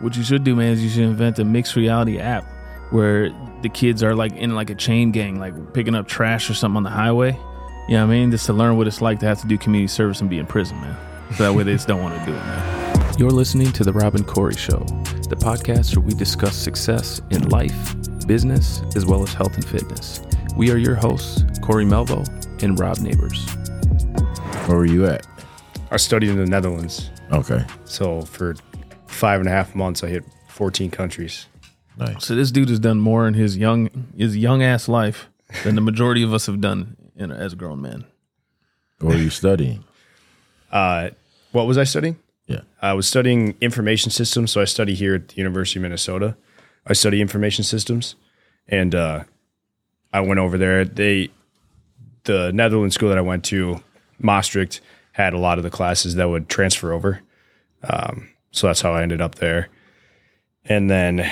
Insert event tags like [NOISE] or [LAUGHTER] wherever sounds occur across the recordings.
What you should do, man, is you should invent a mixed reality app where the kids are like in like a chain gang, like picking up trash or something on the highway. You know what I mean? Just to learn what it's like to have to do community service and be in prison, man. So that way they just don't want to do it, man. You're listening to The Rob and Cory Show, the podcast where we discuss success in life, business, as well as health and fitness. We are your hosts, Cory Melvo and Rob Neighbors. Where were you at? I studied in the Netherlands. Okay, So for five and a half months, I hit 14 countries. nice. So this dude has done more in his young his young ass life than the majority of us have done in, as a grown men. What are you studying? Uh, what was I studying? Yeah. I was studying information systems. So I study here at the University of Minnesota. I study information systems, and uh, I went over there. They, the Netherlands school that I went to, Maastricht, had a lot of the classes that would transfer over. Um, so that's how I ended up there. And then,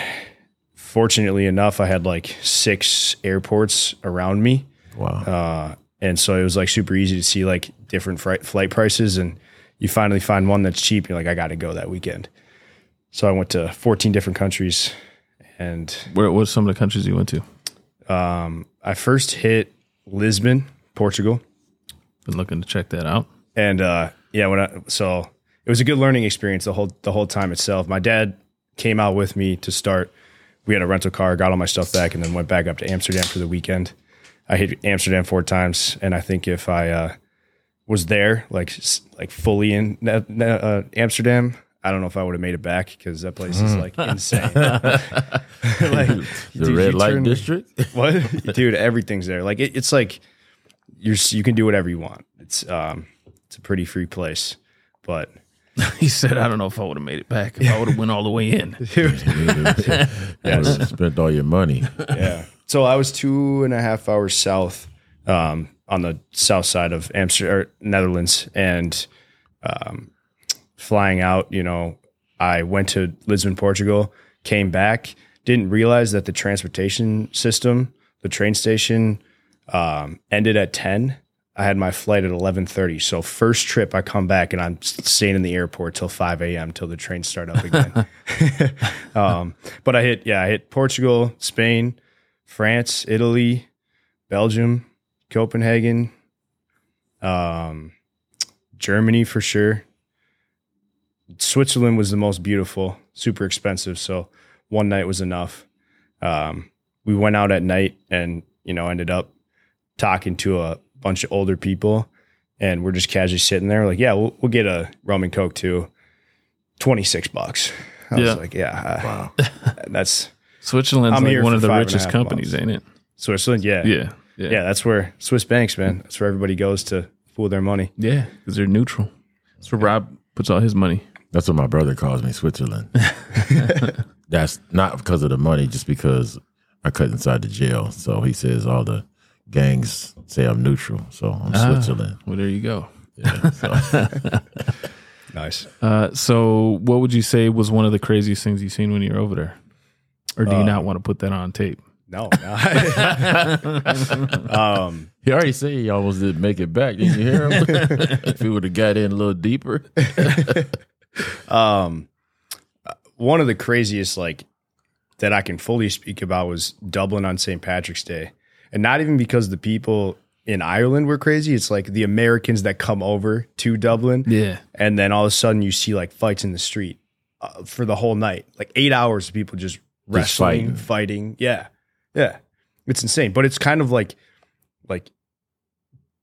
fortunately enough, I had like six airports around me. Wow. Uh, and so it was like super easy to see like different flight, flight prices and you finally find one that's cheap you're like i gotta go that weekend so i went to 14 different countries and Where what some of the countries you went to? um, i first hit lisbon portugal Been looking to check that out. and uh, yeah when i so it was a good learning experience the whole the whole time itself. My dad came out with me to start. We had a rental car got all my stuff back and then went back up to amsterdam for the weekend. I hit amsterdam four times and i think if i uh, was there like like fully in uh, amsterdam i don't know if i would have made it back because that place is like [LAUGHS] insane. [LAUGHS] Like the dude, red light turn- district. [LAUGHS] what? Dude everything's there. Like it, it's like you're you can do whatever you want. It's um it's a pretty free place but [LAUGHS] He said, "I don't know if I would have made it back if I would have went all the way in." [LAUGHS] yes. Spent all your money. yeah so i was two and a half hours south um on the south side of amsterdam netherlands and um flying out you know i went to lisbon portugal came back didn't realize that the transportation system the train station um, ended at 10 i had my flight at 11.30 so first trip i come back and i'm staying in the airport till 5 a.m till the trains start up again. [LAUGHS] Um, but i hit yeah i hit portugal spain france italy belgium copenhagen um, germany for sure. Switzerland was the most beautiful super expensive so one night was enough. Um, we went out at night and you know ended up talking to a bunch of older people and we're just casually sitting there like yeah we'll, we'll get a rum and coke too 26 bucks i Yeah. was like yeah wow [LAUGHS] that's Switzerland's I'm like one of the five and a richest companies, months. ain't it? switzerland yeah. Yeah, yeah that's where swiss banks man that's where everybody goes to pool their money yeah, because they're neutral. That's where Rob puts all his money. That's what my brother calls me, Switzerland. [LAUGHS] That's not because of the money, just because I cut inside the jail. So he says all the gangs say I'm neutral. So I'm Switzerland. Well, there you go. [LAUGHS] Yeah, so. [LAUGHS] nice Uh, so, what would you say was one of the craziest things you've seen when you were over there, or do you not want to put that on tape? no, no. [LAUGHS] um He already said he almost didn't make it back. Didn't you hear him? if he would have got in a little deeper. um one of the craziest like that I can fully speak about was Dublin on St. Patrick's Day. And not even because the people in Ireland were crazy, it's like the Americans that come over to Dublin Yeah, and then all of a sudden you see like fights in the street uh, for the whole night. Like 8 hours of people just wrestling, fighting. fighting. Yeah. Yeah. It's insane, but it's kind of like like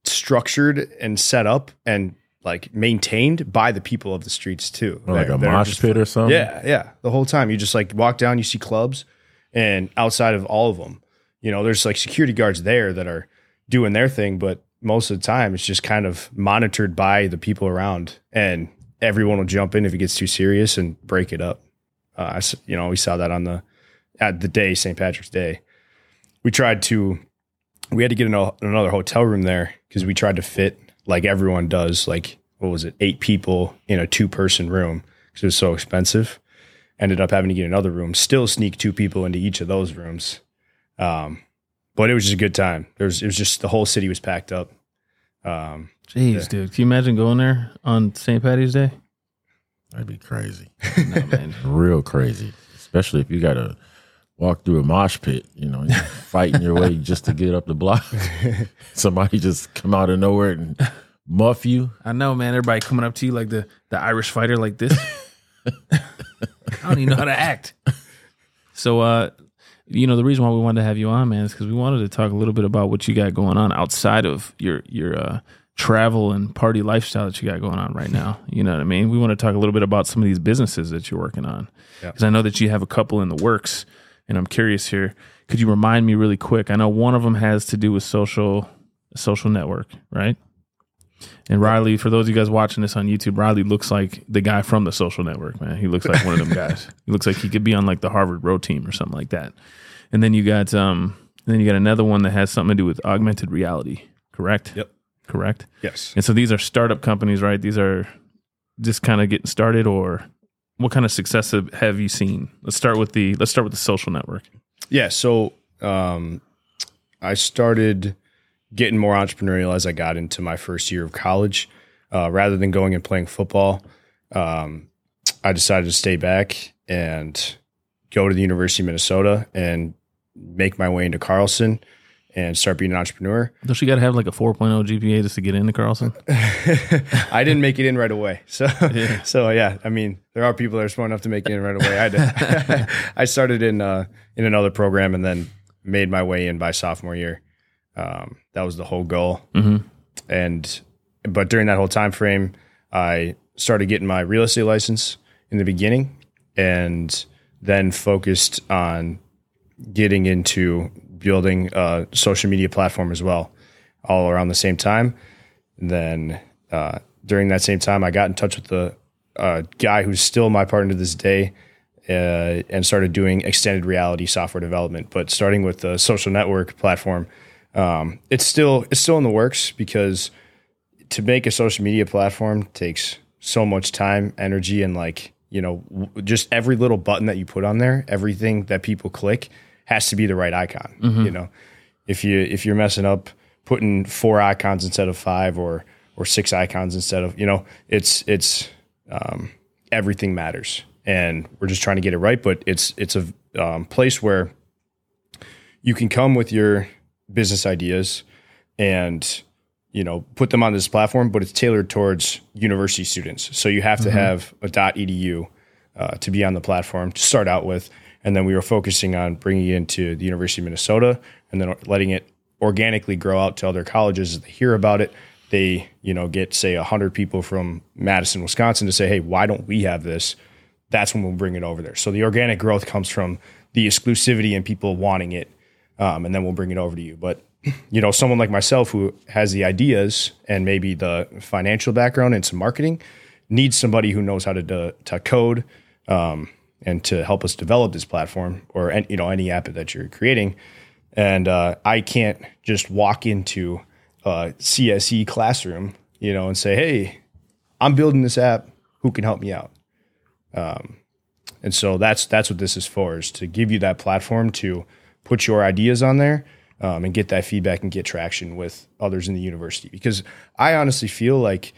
structured and set up and like maintained by the people of the streets too. Or like They're- a they're mosh just- pit or something. Yeah, yeah. The whole time you just like walk down, you see clubs, and outside of all of them, you know, there's like security guards there that are doing their thing, but most of the time it's just kind of monitored by the people around, and everyone will jump in if it gets too serious and break it up. Uh, I you know, we saw that on the at the day St. Patrick's Day. We tried to, we had to get an, another hotel room there because we tried to fit like everyone does, like what was it, eight people in a two person room because it was so expensive. Ended up having to get another room, still sneak two people into each of those rooms. Um, but it was just a good time. There was, it was just the whole city was packed up. Um, jeez, Yeah. dude, can you imagine going there on St. Patty's Day? That'd be crazy. [LAUGHS] No, man. Real crazy. Especially if you gotta walk through a mosh pit, you know, [LAUGHS] fighting your way just to get up the block. [LAUGHS] Somebody just come out of nowhere and muff you. I know, man. Everybody coming up to you like the the Irish fighter, like this. I don't even know how to act. So, uh, you know, the reason why we wanted to have you on, man, is because we wanted to talk a little bit about what you got going on outside of your your uh, travel and party lifestyle that you got going on right now. [LAUGHS] You know what I mean? We want to talk a little bit about some of these businesses that you're working on Yeah. because I know that you have a couple in the works, and I'm curious here. Could you remind me really quick? I know one of them has to do with social social network, right? And Riley, for those of you guys watching this on YouTube, Riley looks like the guy from the social network, man. He looks like one of them [LAUGHS] guys. He looks like he could be on like the Harvard row team or something like that. And then you got um then you got another one that has something to do with augmented reality, correct? Yep. Correct. Yes. And so these are startup companies, right? These are just kind of getting started or what kind of success have, have you seen? Let's start with the let's start with the social network. Yeah. So um, I started getting more entrepreneurial as I got into my first year of college. Uh, rather than going and playing football, um, I decided to stay back and go to the University of Minnesota and make my way into Carlson and start being an entrepreneur. Don't you got to have like a 4.0 GPA just to get into Carlson? [LAUGHS] I didn't make it in right away. [LAUGHS] So, Yeah. so yeah, I mean, there are people that are smart enough to make it in right away. I did. [LAUGHS] I started in uh, in another program and then made my way in by sophomore year. Um, that was the whole goal. hmm And but during that whole time frame, I started getting my real estate license in the beginning, and then focused on getting into building a social media platform as well, all around the same time. And then uh, during that same time, I got in touch with the uh, guy who's still my partner to this day, uh, and started doing extended reality software development. But starting with the social network platform, um, it's still it's still in the works because to make a social media platform takes so much time, energy, and like you know, just every little button that you put on there, everything that people click has to be the right icon. You know, if you if you're messing up putting four icons instead of five or or six icons instead of you know, it's it's um, everything matters, and we're just trying to get it right. But it's it's a um, place where you can come with your business ideas and you know put them on this platform but it's tailored towards university students. So you have to have a edu uh, to be on the platform to start out with. And then we were focusing on bringing it into the university of minnesota and then letting it organically grow out to other colleges as they hear about it. They you know get say 100 people from madison wisconsin to say hey why don't we have this? That's when we'll bring it over there. So the organic growth comes from the exclusivity and people wanting it um, and then we'll bring it over to you. But you know, someone like myself who has the ideas and maybe the financial background and some marketing needs somebody who knows how to to code um, and to help us develop this platform or any, you know any app that you're creating. And uh, I can't just walk into a CSE classroom, you know, and say, "Hey, I'm building this app. Who can help me out?" Um, and so that's that's what this is for: is to give you that platform to put your ideas on there um, and get that feedback and get traction with others in the university. Because I honestly feel like,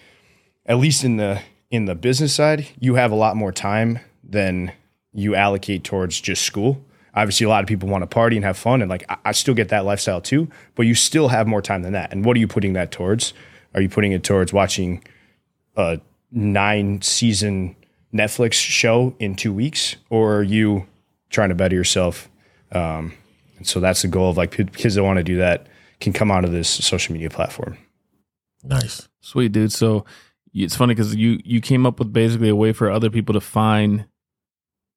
at least in the in the business side, you have a lot more time than you allocate towards just school. Obviously, a lot of people want to party and have fun, and like I, I still get that lifestyle too. But you still have more time than that. And what are you putting that towards? Are you putting it towards watching a nine season Netflix show in two weeks, or are you trying to better yourself? Um, and so that's the goal of like kids that want to do that can come out of this social media platform. Nice. Sweet dude. So it's funny because you you came up with basically a way for other people to find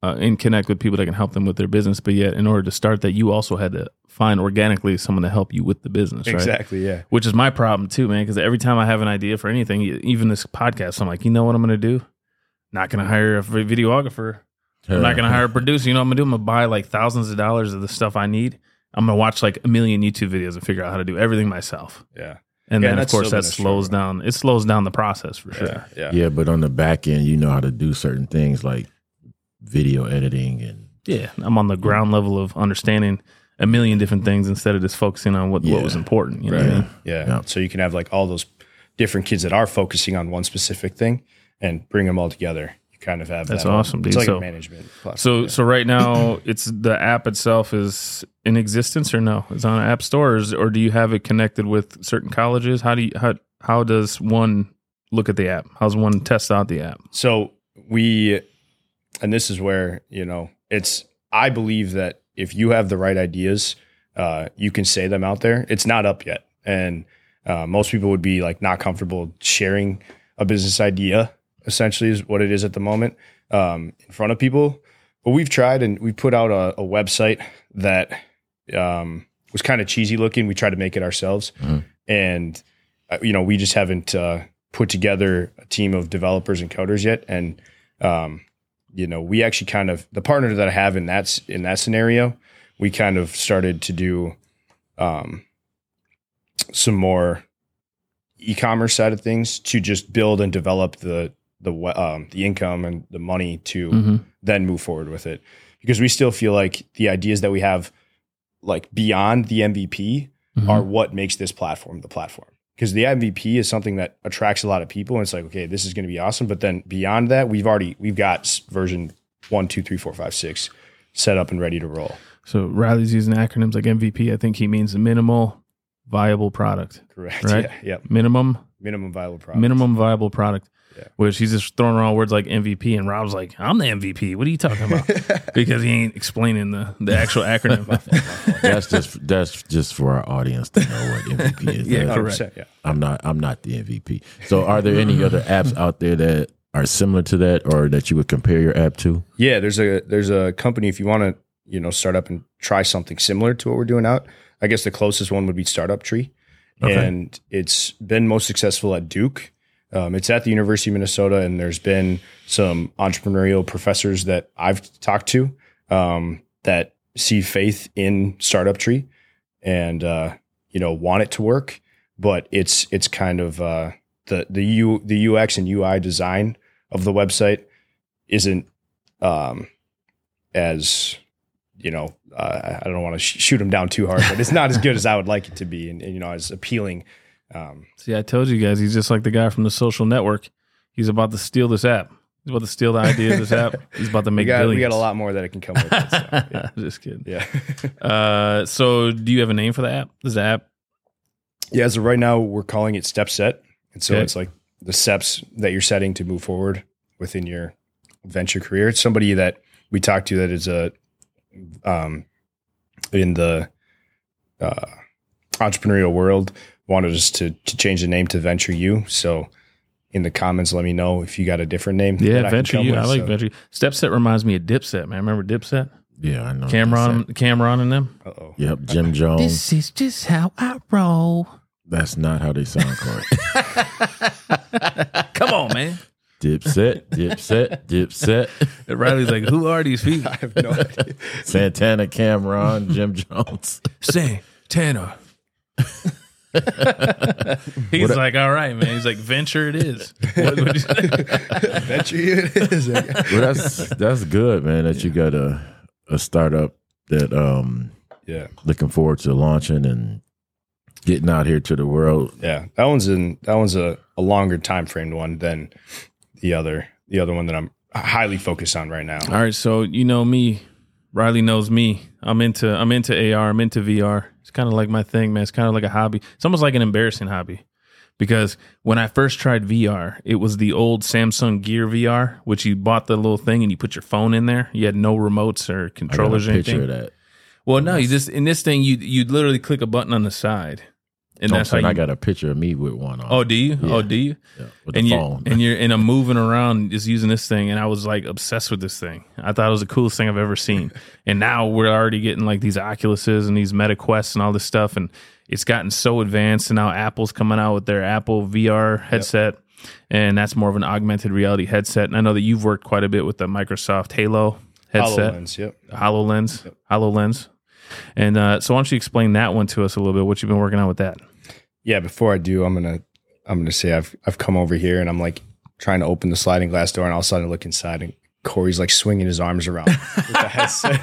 uh, and connect with people that can help them with their business. But yet, in order to start that, you also had to find organically someone to help you with the business, right? Exactly. Yeah. Which is my problem too, man. Because every time I have an idea for anything, even this podcast, I'm like, you know what I'm going to do? Not going to hire a videographer. I'm not going to hire a [LAUGHS] producer. You know what I'm going to do? I'm going to buy like thousands of dollars of the stuff I need. I'm going to watch like a million YouTube videos and figure out how to do everything myself. Yeah. And Yeah, then, of course, that slows struggle. down. It slows down the process for sure. Yeah. Yeah. Yeah, but on the back end, you know how to do certain things like video editing and Yeah, I'm on the ground level of understanding a million different things instead of just focusing on what, what was important. You know what I Right. mean? Yeah. Yeah. So you can have like all those different kids that are focusing on one specific thing and bring them all together. Kind of have That's that. awesome, dude. It's like So- a management platform. So yeah. so right now it's the app itself is in existence or no? It's on app stores or do you have it connected with certain colleges? How do you how how does one look at the app? How's one test out the app? So we, and this is where you know it's. I believe that if you have the right ideas, uh, you can say them out there. It's not up yet, and uh, most people would be like not comfortable sharing a business idea. Essentially, is what it is at the moment um, in front of people. But we've tried and we put out a, a website that um, was kind of cheesy looking. We tried to make it ourselves, Mhm. and uh, you know we just haven't uh, put together a team of developers and coders yet. And um, you know we actually kind of the partner that I have in that in that scenario, we kind of started to do um, some more e-commerce side of things to just build and develop the the um, the income and the money to Mm-hmm. then move forward with it because we still feel like the ideas that we have like beyond the MVP Mm-hmm. are what makes this platform the platform because the MVP is something that attracts a lot of people and it's like okay this is going to be awesome but then beyond that we've already we've got version one two three four five six set up and ready to roll So Riley's using acronyms like MVP. I think he means the minimal viable product. correct [LAUGHS] Right. yeah yep Minimum minimum viable product minimum viable product. Yeah. Which he's just throwing around words like MVP, and Rob's like, "I'm the MVP. What are you talking about?" [LAUGHS] because he ain't explaining the the actual acronym. [LAUGHS] That's just that's just for our audience to know what MVP is. [LAUGHS] Yeah, correct. 100%, yeah I'm not I'm not the MVP. So are there any other apps out there that are similar to that or that you would compare your app to? Yeah, there's a there's a company if you want to you know start up and try something similar to what we're doing out. I guess the closest one would be Startup Tree, Okay. and it's been most successful at Duke. Um, it's at the University of Minnesota, and there's been some entrepreneurial professors that I've talked to um, that see faith in Startup Tree, and uh, you know want it to work. But it's it's kind of uh, the the U the UX and UI design of the website isn't um, as you know uh, I don't want to sh- shoot them down too hard, but it's not as good as I would like it to be, and, and, you know as appealing. Um, See, I told you guys, he's just like the guy from the Social Network. He's about to steal this app. He's about to steal the idea of this app. [LAUGHS] He's about to we make got billions. we got a lot more that it can come with. It, so, yeah. [LAUGHS] just kidding. yeah. [LAUGHS] Uh, so do you have a name for the app? Is the app? Yeah, So right now, we're calling it step set. And so Okay. it's like the steps that you're setting to move forward within your venture career. It's somebody that we talked to that is a um in the uh entrepreneurial world wanted us to to change the name to Venture U. So in the comments, let me know if you got a different name. that Yeah, Venture come U. with. I like So, Venture. Stepset reminds me of Dipset, man. Remember Dipset? Yeah, I know. Cam'ron, Cam'ron, and them. Uh-oh. Yep, Jim Jones. This is just how I roll. That's not how they sound correct. [LAUGHS] Come on, man. Dipset, Dipset, Dipset. [LAUGHS] Riley's like, who are these people? [LAUGHS] I have no idea. Santana Cam'ron, Jim Jones. Say Tanner. [LAUGHS] He's like, all right, man. He's like, venture it is. [LAUGHS] What would you say? Venture U it is. Well, that's that's good, man. That you got a a startup that um yeah. looking forward to launching and getting out here to the world. Yeah, that one's in that one's a, a longer time framed one than the other the other one that I'm highly focused on right now. All right, so you know me. Riley knows me. I'm into I'm into AR. I'm into VR. It's kind of like my thing, man. It's kind of like a hobby. It's almost like an embarrassing hobby because when I first tried VR, it was the old Samsung Gear VR, which you bought the little thing and you put your phone in there. You had no remotes or I got a controllers or picture anything. of that. Well, no, you just in this thing you you literally click a button on the side, and And that's how you. I got a picture of me with one on. oh, do you? Yeah. Oh, do you? yeah, with the and you phone. and you're and I'm moving around just using this thing, and I was like obsessed with this thing. I thought it was the coolest thing I've ever seen. [LAUGHS] and now we're already getting like these Oculuses and these Meta Quests and all this stuff, and it's gotten so advanced. And now Apple's coming out with their Apple VR headset, and that's more of an augmented reality headset. And I know that you've worked quite a bit with the Microsoft Halo headset. HoloLens, yep. HoloLens, HoloLens. And uh, so, why don't you explain that one to us a little bit? What you've been working on with that? Yeah, before I do, I'm gonna I'm gonna say I've I've come over here and I'm like trying to open the sliding glass door and all of a sudden I look inside and Cory's like swinging his arms around [LAUGHS] with the headset.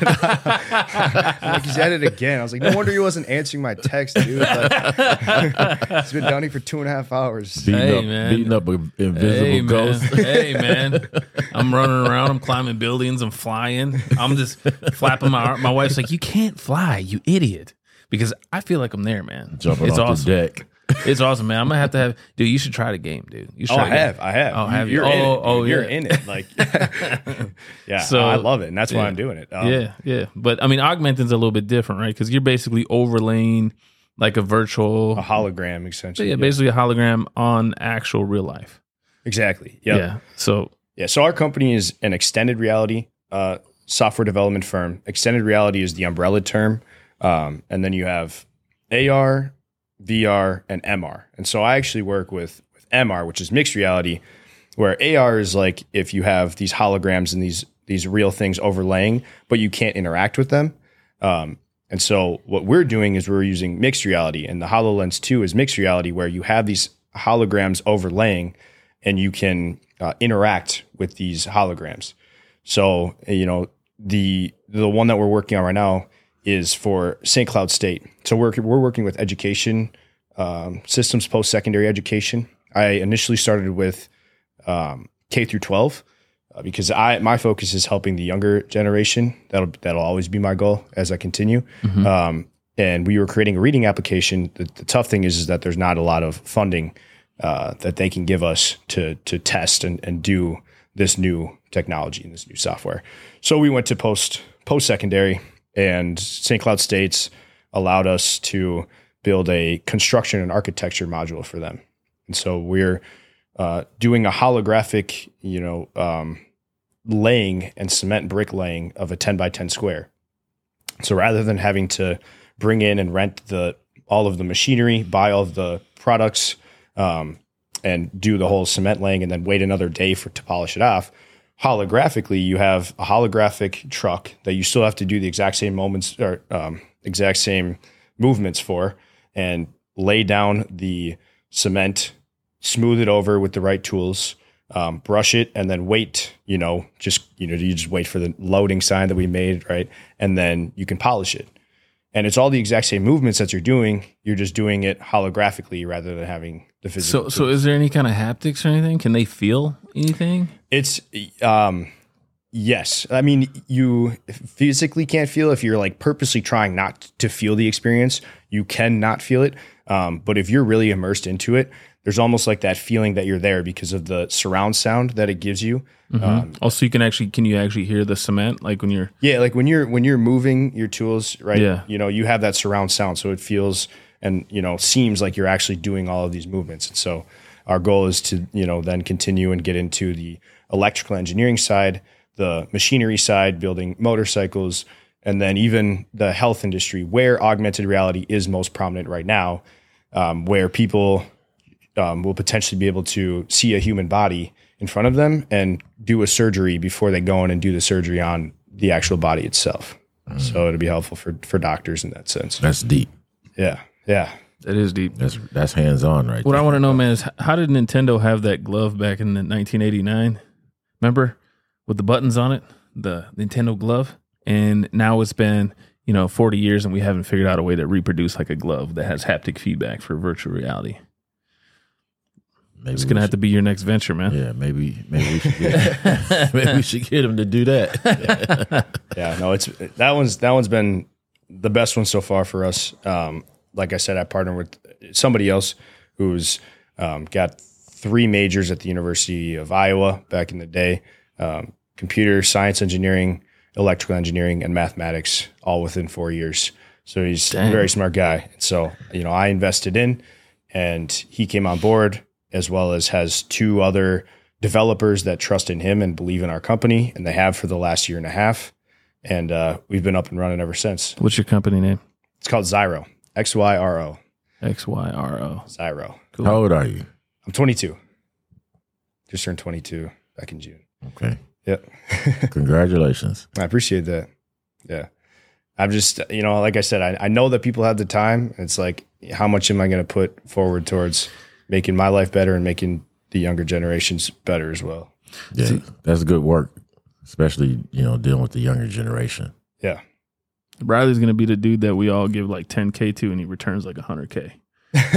Like he's at it again. I was like, no wonder he wasn't answering my text, dude. Like, [LAUGHS] he's been down here for two and a half hours. Beating Hey, up, man. beating up an invisible Hey man, ghost. [LAUGHS] hey man, I'm running around. I'm climbing buildings. I'm flying. I'm just flapping my arm. My wife's like, "You can't fly, you idiot," because I feel like I'm there, man. Jumping it's off awesome. the deck. It's awesome, man. I'm gonna have to have, dude. You should try the game, dude. You should Oh, I have, I have. Oh, have you? You're in Oh, it. oh. You're yeah. in it. Like, [LAUGHS] [LAUGHS] yeah. So- I love it, and that's why yeah. I'm doing it. Um, Yeah, yeah. But I mean, augmenting's a little bit different, right? Because you're basically overlaying like a virtual, a hologram, essentially. yeah, basically a hologram on actual real life. exactly. Yep. Yeah. So Yeah. So our company is an extended reality uh, software development firm. Extended reality is the umbrella term, um, and then you have AR, VR, and MR. And so I actually work with with MR, which is mixed reality, where AR is like if you have these holograms and these these real things overlaying, but you can't interact with them. Um, and so what we're doing is we're using mixed reality, and the HoloLens Two is mixed reality, where you have these holograms overlaying, and you can uh, interact with these holograms. So you know the the one that we're working on right now is for St. Cloud State. So we're we're working with education um, systems, post secondary education. I initially started with um, K through twelve uh, because I my focus is helping the younger generation. That'll that'll always be my goal as I continue. Um, and we were creating a reading application. The, the tough thing is, is that there's not a lot of funding uh, that they can give us to to test and, and do this new technology and this new software. So we went to post post secondary, and St. Cloud States allowed us to build a construction and architecture module for them. And so we're uh, doing a holographic, you know, um, laying and cement brick laying of a 10 by 10 square. So rather than having to bring in and rent the all of the machinery, buy all of the products, um, and do the whole cement laying and then wait another day for to polish it off, holographically you have a holographic truck that you still have to do the exact same moments or um, exact same movements for and lay down the cement smooth it over with the right tools um, brush it and then wait you know just you know you just wait for the loading sign that we made right? And then you can polish it. And it's all the exact same movements that you're doing. You're just doing it holographically rather than having the physical so so is there any kind of haptics or anything? Can they feel anything? It's um yes. I mean you physically can't feel if you're like purposely trying not to feel the experience, you can not feel it. Um, but if you're really immersed into it, there's almost like that feeling that you're there because of the surround sound that it gives you. Um, Also, you can actually can you actually hear the cement like when you're yeah, like when you're when you're moving your tools, right? Yeah. You know, you have that surround sound, so it feels and you know seems like you're actually doing all of these movements. And so our goal is to you know then continue and get into the electrical engineering side, the machinery side, building motorcycles, and then even the health industry where augmented reality is most prominent right now, um, where people um, will potentially be able to see a human body in front of them and do a surgery before they go in and do the surgery on the actual body itself. So it'll be helpful for for doctors in that sense. That's deep. Yeah, yeah. it is deep. That's that's hands on right What there. I want to know, man, is how did Nintendo have that glove back in the 1989? Remember, with the buttons on it, the Nintendo glove, and now it's been you know 40 years, and we haven't figured out a way to reproduce like a glove that has haptic feedback for virtual reality. maybe It's gonna have should- to be your next venture, man. Yeah, maybe maybe we should get [LAUGHS] maybe we should get him to do that. [LAUGHS] Yeah, no, it's that one's that one's been the best one so far for us. Um, like I said, I partnered with somebody else who's um, got three majors at the University of Iowa back in the day: um, computer science, engineering, electrical engineering, and mathematics, all within four years. So he's a very smart guy. So you know, I invested in, and he came on board as well as has two other developers that trust in him and believe in our company, and they have for the last year and a half and uh, we've been up and running ever since. What's your company name? It's called Xyro, X Y R O, X Y R O. Xyro. Cool. How old are you? I'm 22. Just turned 22 back in June. Okay. Yep. [LAUGHS] Congratulations. I appreciate that. Yeah. I'm just, you know, like I said, I, I know that people have the time. It's like, how much am I going to put forward towards making my life better and making the younger generations better as well? Yeah, that's good work. especially you know dealing with the younger generation. Yeah. Riley's going to be the dude that we all give like 10K to and he returns like 100K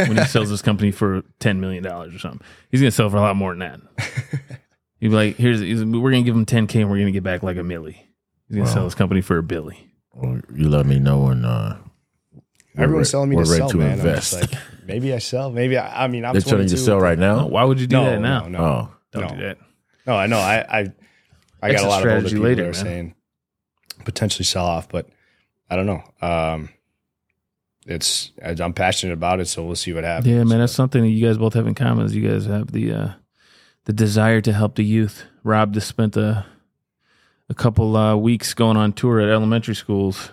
when he sells his company for $10 million or something. He's going to sell for a lot more than that. [LAUGHS] He'd be like, here's, he's, we're going to give him 10K and we're going to get back like a milli. He's going to Wow. sell his company for a billy. Well, you let me know when uh, we're Everyone's re- telling me we're to ready sell, to man. invest. I'm just like, maybe I sell. Maybe I, I mean, I'm They're telling you to sell right No, now. why would you do No, that now? no, no. Oh, Don't No. do that. No, I know. I I, I got a lot of older strategy people later, that are man. saying potentially sell off, but I don't know. Um, it's I- I'm passionate about it, so we'll see what happens. Yeah, man, that's something that you guys both have in common. Is you guys have the uh, the desire to help the youth. Rob just spent a a couple uh, weeks going on tour at elementary schools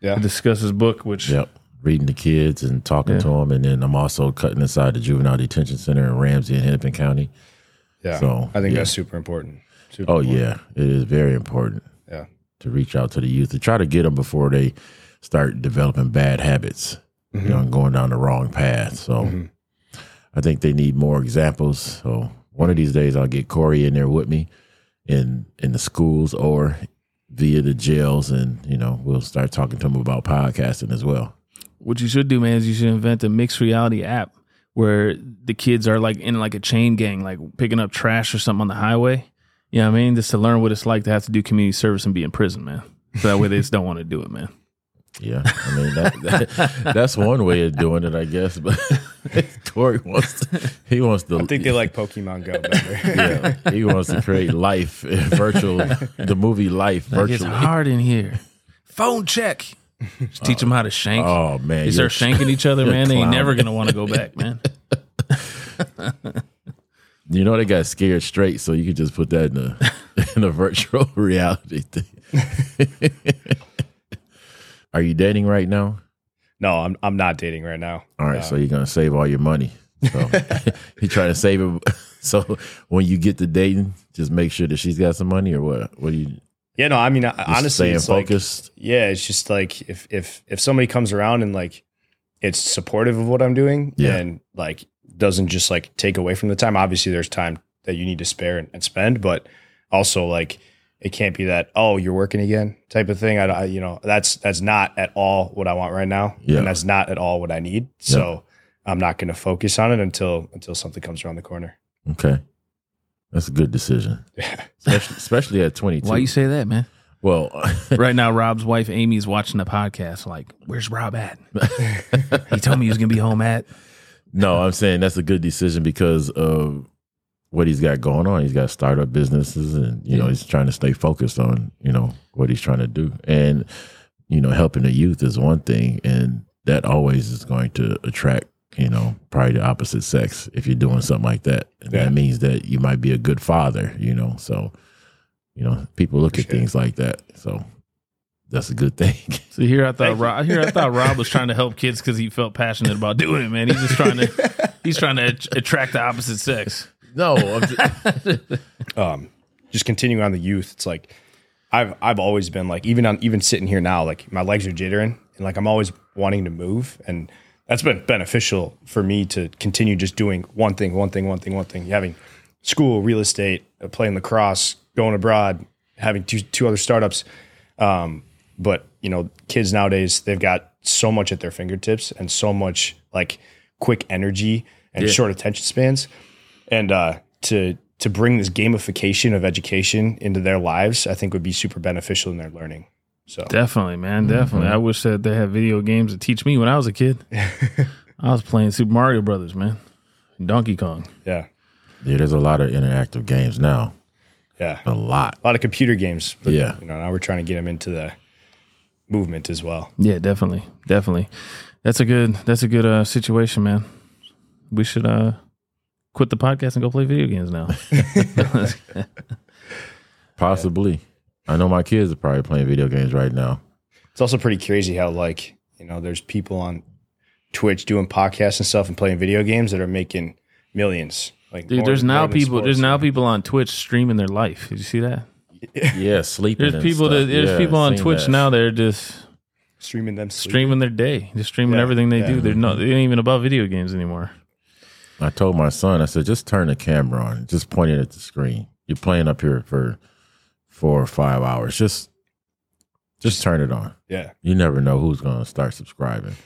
yeah, to discuss his book, which yep. Reading the kids and talking Yeah. to them, and then I'm also cutting inside the juvenile detention center in Ramsey and Hennepin County. yeah. So, I think yeah. that's super important. Super Oh important. yeah, it is very important. Yeah. to reach out to the youth to try to get them before they start developing bad habits, you know, and going down the wrong path. So Mhm. I think they need more examples. So one of these days I'll get Cory in there with me in in the schools or via the jails, and you know we'll start talking to them about podcasting as well. what you should do, man, is you should invent a mixed reality app where the kids are like in like a chain gang, like picking up trash or something on the highway. You know what I mean? Just to learn what it's like to have to do community service and be in prison, man. So that way they just don't want to do it, man. [LAUGHS] Yeah, I mean that, that that's one way of doing it, I guess. But [LAUGHS] Cory wants to, he wants to I think they like Pokemon Go better. [LAUGHS] yeah, he wants to create life, eh, virtual, the movie Life Like it's hard in here. Phone check. Just teach them how to shank. Oh man, they start you're- shanking each other, man. They ain't never gonna want to go back, man. You know they got scared straight, so you could just put that in a [LAUGHS] in a virtual [LAUGHS] reality thing. [LAUGHS] Are you dating right now? no, I'm I'm not dating right now. All right, so you're gonna save all your money. So you trying to save it. So when you get to dating, just make sure that she's got some money, or what? What do you? Yeah, no, I mean, honestly, it's like, yeah, it's just like if if if somebody comes around and like it's supportive of what I'm doing Yeah. and like doesn't just like take away from the time. Obviously, there's time that you need to spare and, and spend, but also like it can't be that oh you're working again type of thing. I, I you know that's that's not at all what I want right now, Yeah. and that's not at all what I need. So I'm not going to focus on it until until something comes around the corner. Okay, that's a good decision, [LAUGHS] especially, especially at 22. Why you say that, man? well, [LAUGHS] Right now, Rob's wife Amy's watching the podcast. Like, where's Rob at? [LAUGHS] he told me he was gonna be home at. No, I'm saying that's a good decision because of what he's got going on. He's got startup businesses and, you know, he's trying to stay focused on, you know, what he's trying to do. And, you know, helping the youth is one thing. And that always is going to attract, you know, probably the opposite sex if you're doing something like that. And Yeah. that means that you might be a good father, you know. So, you know, people look at Sure. things like that. So that's a good thing. [LAUGHS] So here I thought Rob, here I thought Rob was trying to help kids because he felt passionate about doing it. Man, he's just trying to he's trying to att- attract the opposite sex. no, I'm just, [LAUGHS] um, just continuing on the youth, it's like I've I've always been like even on even sitting here now, like my legs are jittering and like I'm always wanting to move, and that's been beneficial for me to continue just doing one thing, one thing, one thing, one thing. Having school, real estate, uh, playing lacrosse, going abroad, having two two other startups. Um, but you know, kids nowadays they've got so much at their fingertips and so much like quick energy and Yeah. short attention spans and uh, to to bring this gamification of education into their lives, I think would be super beneficial in their learning. So Definitely, man. Definitely. I wish that they had video games to teach me when I was a kid. [LAUGHS] I was playing Super Mario Brothers, man. Donkey Kong. yeah, yeah, there's a lot of interactive games now. yeah, A lot. a lot of computer games. But, Yeah. you know, now we're trying to get them into the movement as well. Yeah, definitely. Definitely. That's a good that's a good uh, situation, man. We should uh quit the podcast and go play video games now. [LAUGHS] Possibly. I know my kids are probably playing video games right now. It's also pretty crazy how like you know there's people on Twitch doing podcasts and stuff and playing video games that are making millions. Like Dude, there's now than people there's sports. now people on Twitch streaming their life. Did you see that? Yeah, sleeping. There's and people that there's Yeah, people on Twitch that. now they're just streaming them sleeping. streaming their day, just streaming Yeah, everything they yeah. do. They're not they ain't even about video games anymore. I told my son, I said, just turn the camera on, just point it at the screen. You're playing up here for four or five hours. Just just turn it on. Yeah. You never know who's gonna start subscribing.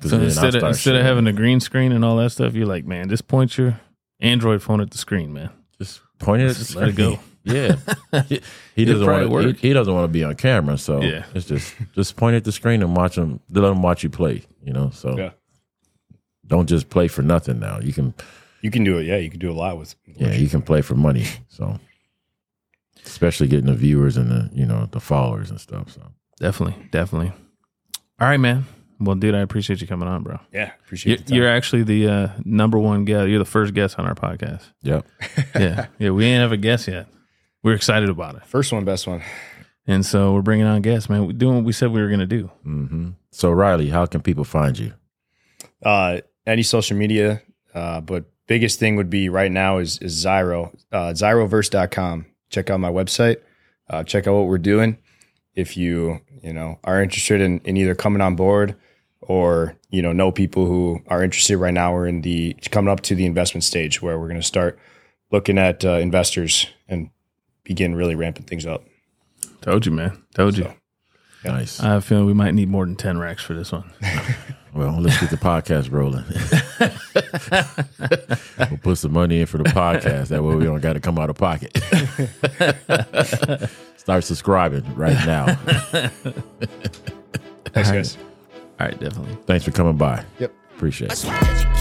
So instead of start instead of having a green screen and all that stuff, you're like, man, just point your Android phone at the screen, man. just point it at the Just let it go. Yeah. [LAUGHS] he, he doesn't want to work. he, he doesn't want to be on camera, so Yeah. it's just just point at the screen and watch him let him watch you play, you know. So Yeah. don't just play for nothing now. You can You can do it. Yeah. You can do a lot with. yeah, you can play for money. So especially getting the viewers and the you know the followers and stuff. So Definitely, definitely. All right, man. Well, dude, I appreciate you coming on, bro. Yeah. Appreciate You're, the time. you're actually the uh, number one guest. You're the first guest on our podcast. yep. Yeah, yeah. We ain't have a guest yet. We're excited about it, First one, best one. and so we're bringing on guests, man. We're doing what we said we were gonna do. hmm So Riley, how can people find you? Uh, any social media, uh, but biggest thing would be right now is is Xyro, uh, Xyroverse.com. Check out my website. Uh, check out what we're doing. If you you know are interested in, in either coming on board or you know know people who are interested right now, we're in the coming up to the investment stage where we're going to start looking at uh, investors and begin really ramping things up. Told you, man. Told you. So. Nice. I have a feeling we might need more than ten racks for this one. [LAUGHS] Well, let's get the podcast rolling. [LAUGHS] we'll put some money in for the podcast. That way we don't got to come out of pocket. [LAUGHS] Start subscribing right now. Thanks, guys. All right, definitely. Thanks for coming by. Yep. Appreciate it.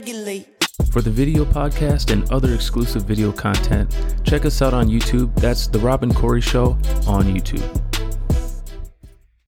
For the video podcast and other exclusive video content, check us out on YouTube. That's The Rob and Cory Show on YouTube.